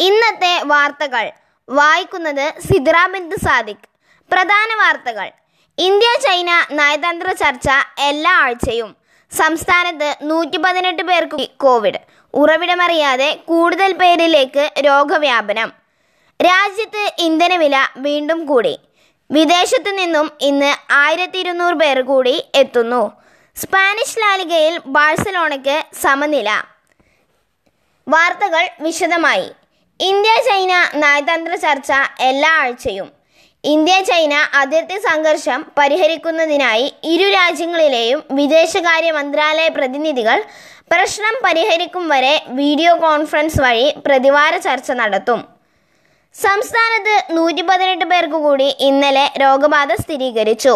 ഇന്നത്തെ വാർത്തകൾ. വായിക്കുന്നത് സിദ്ര ബിന്ദ് സാദിഖ്. പ്രധാന വാർത്തകൾ. ഇന്ത്യ ചൈന നയതന്ത്ര ചർച്ച എല്ലാ ആഴ്ചയും. സംസ്ഥാനത്ത് നൂറ്റി പതിനെട്ട് പേർക്ക് കോവിഡ്. ഉറവിടമറിയാതെ കൂടുതൽ പേരിലേക്ക് രോഗവ്യാപനം. രാജ്യത്ത് ഇന്ധനവില വീണ്ടും കൂടി. വിദേശത്തു നിന്നും ഇന്ന് ആയിരത്തി ഇരുന്നൂറ് പേർ കൂടി എത്തുന്നു. സ്പാനിഷ് ലാലികയിൽ ബാഴ്സലോണയ്ക്ക് സമനില. വാർത്തകൾ വിശദമായി. ഇന്ത്യ ചൈന നയതന്ത്ര ചർച്ച എല്ലാ ആഴ്ചയും. ഇന്ത്യ ചൈന അതിർത്തി സംഘർഷം പരിഹരിക്കുന്നതിനായി ഇരു രാജ്യങ്ങളിലെയും വിദേശകാര്യ മന്ത്രാലയ പ്രതിനിധികൾ പ്രശ്നം പരിഹരിക്കും വരെ വീഡിയോ കോൺഫറൻസ് വഴി പ്രതിവാര ചർച്ച നടത്തും. സംസ്ഥാനത്ത് നൂറ്റി പതിനെട്ട് പേർക്ക് കൂടി ഇന്നലെ രോഗബാധ സ്ഥിരീകരിച്ചു.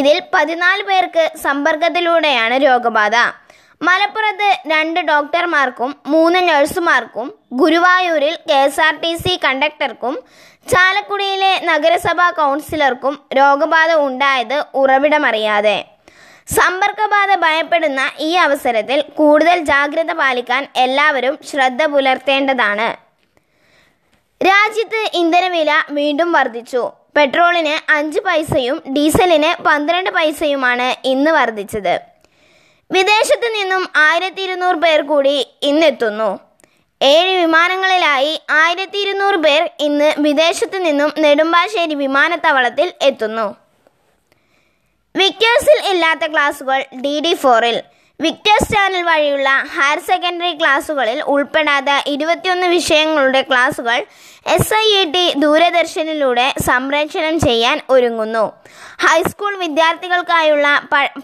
ഇതിൽ പതിനാല് പേർക്ക് സമ്പർക്കത്തിലൂടെയാണ് രോഗബാധ. മലപ്പുറത്ത് രണ്ട് ഡോക്ടർമാർക്കും മൂന്ന് നഴ്സുമാർക്കും ഗുരുവായൂരിൽ K S R T C കണ്ടക്ടർക്കും ചാലക്കുടിയിലെ നഗരസഭാ കൗൺസിലർക്കും രോഗബാധ ഉണ്ടായത് ഉറവിടമറിയാതെ. സമ്പർക്കബാധ ഭയപ്പെടുന്ന ഈ അവസരത്തിൽ കൂടുതൽ ജാഗ്രത പാലിക്കാൻ എല്ലാവരും ശ്രദ്ധ പുലർത്തേണ്ടതാണ്. രാജ്യത്ത് ഇന്ധനവില വീണ്ടും വർദ്ധിച്ചു. പെട്രോളിന് അഞ്ച് പൈസയും ഡീസലിന് പന്ത്രണ്ട് പൈസയുമാണ് ഇന്ന് വർദ്ധിച്ചത്. വിദേശത്ത് നിന്നും ആയിരത്തി ഇരുന്നൂറ് പേർ കൂടി ഇന്നെത്തുന്നു. ഏഴ് വിമാനങ്ങളിലായി ആയിരത്തി ഇരുന്നൂറ് പേർ ഇന്ന് വിദേശത്ത് നിന്നും നെടുമ്പാശ്ശേരി വിമാനത്താവളത്തിൽ എത്തുന്നു. വിക്കേഴ്സിൽ ഇല്ലാത്ത ക്ലാസുകൾ ഡി ഡി ഫോറിൽ വിക്ടേഴ്സ് ചാനൽ വഴിയുള്ള ഹയർ സെക്കൻഡറി ക്ലാസ്സുകളിൽ ഉൾപ്പെടാത്ത ഇരുപത്തിയൊന്ന് വിഷയങ്ങളുടെ ക്ലാസ്സുകൾ എസ് ഐ ഇ ടി ദൂരദർശനിലൂടെ സംപ്രേഷണം ചെയ്യാൻ ഒരുങ്ങുന്നു. ഹൈസ്കൂൾ വിദ്യാർത്ഥികൾക്കായുള്ള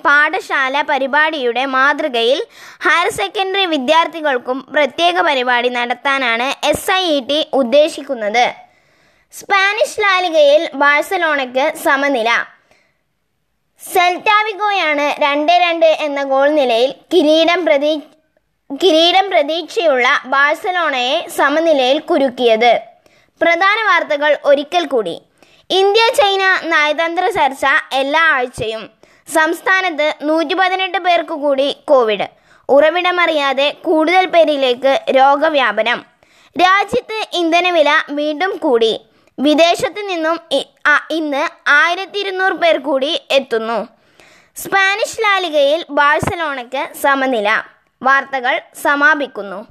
പാഠശാല പരിപാടിയുടെ മാതൃകയിൽ ഹയർ സെക്കൻഡറി വിദ്യാർത്ഥികൾക്കും പ്രത്യേക പരിപാടി നടത്താനാണ് എസ് ഐ ഇ ടി ഉദ്ദേശിക്കുന്നത്. സ്പാനിഷ് ലാലികയിൽ ബാഴ്സലോണയ്ക്ക് സമനില. സെൽറ്റാവിഗോയാണ് രണ്ട് രണ്ട് എന്ന ഗോൾ നിലയിൽ കിരീടം പ്രതീ കിരീടം പ്രതീക്ഷയുള്ള ബാഴ്സലോണയെ സമനിലയിൽ കുരുക്കിയത്. പ്രധാന വാർത്തകൾ ഒരിക്കൽ കൂടി. ഇന്ത്യ ചൈന നയതന്ത്ര ചർച്ച എല്ലാ ആഴ്ചയും. സംസ്ഥാനത്ത് നൂറ്റി പതിനെട്ട് പേർക്ക് കൂടി കോവിഡ്. ഉറവിടമറിയാതെ കൂടുതൽ പേരിലേക്ക് രോഗവ്യാപനം. രാജ്യത്ത് ഇന്ധനവില വീണ്ടും കൂടി. വിദേശത്ത് നിന്നും ഇന്ന് ആയിരത്തി ഇരുന്നൂറ് പേർ കൂടി എത്തുന്നു. സ്പാനിഷ് ലാലികയിൽ ബാഴ്സലോണയ്ക്ക് സമനില. വാർത്തകൾ സമാപിക്കുന്നു.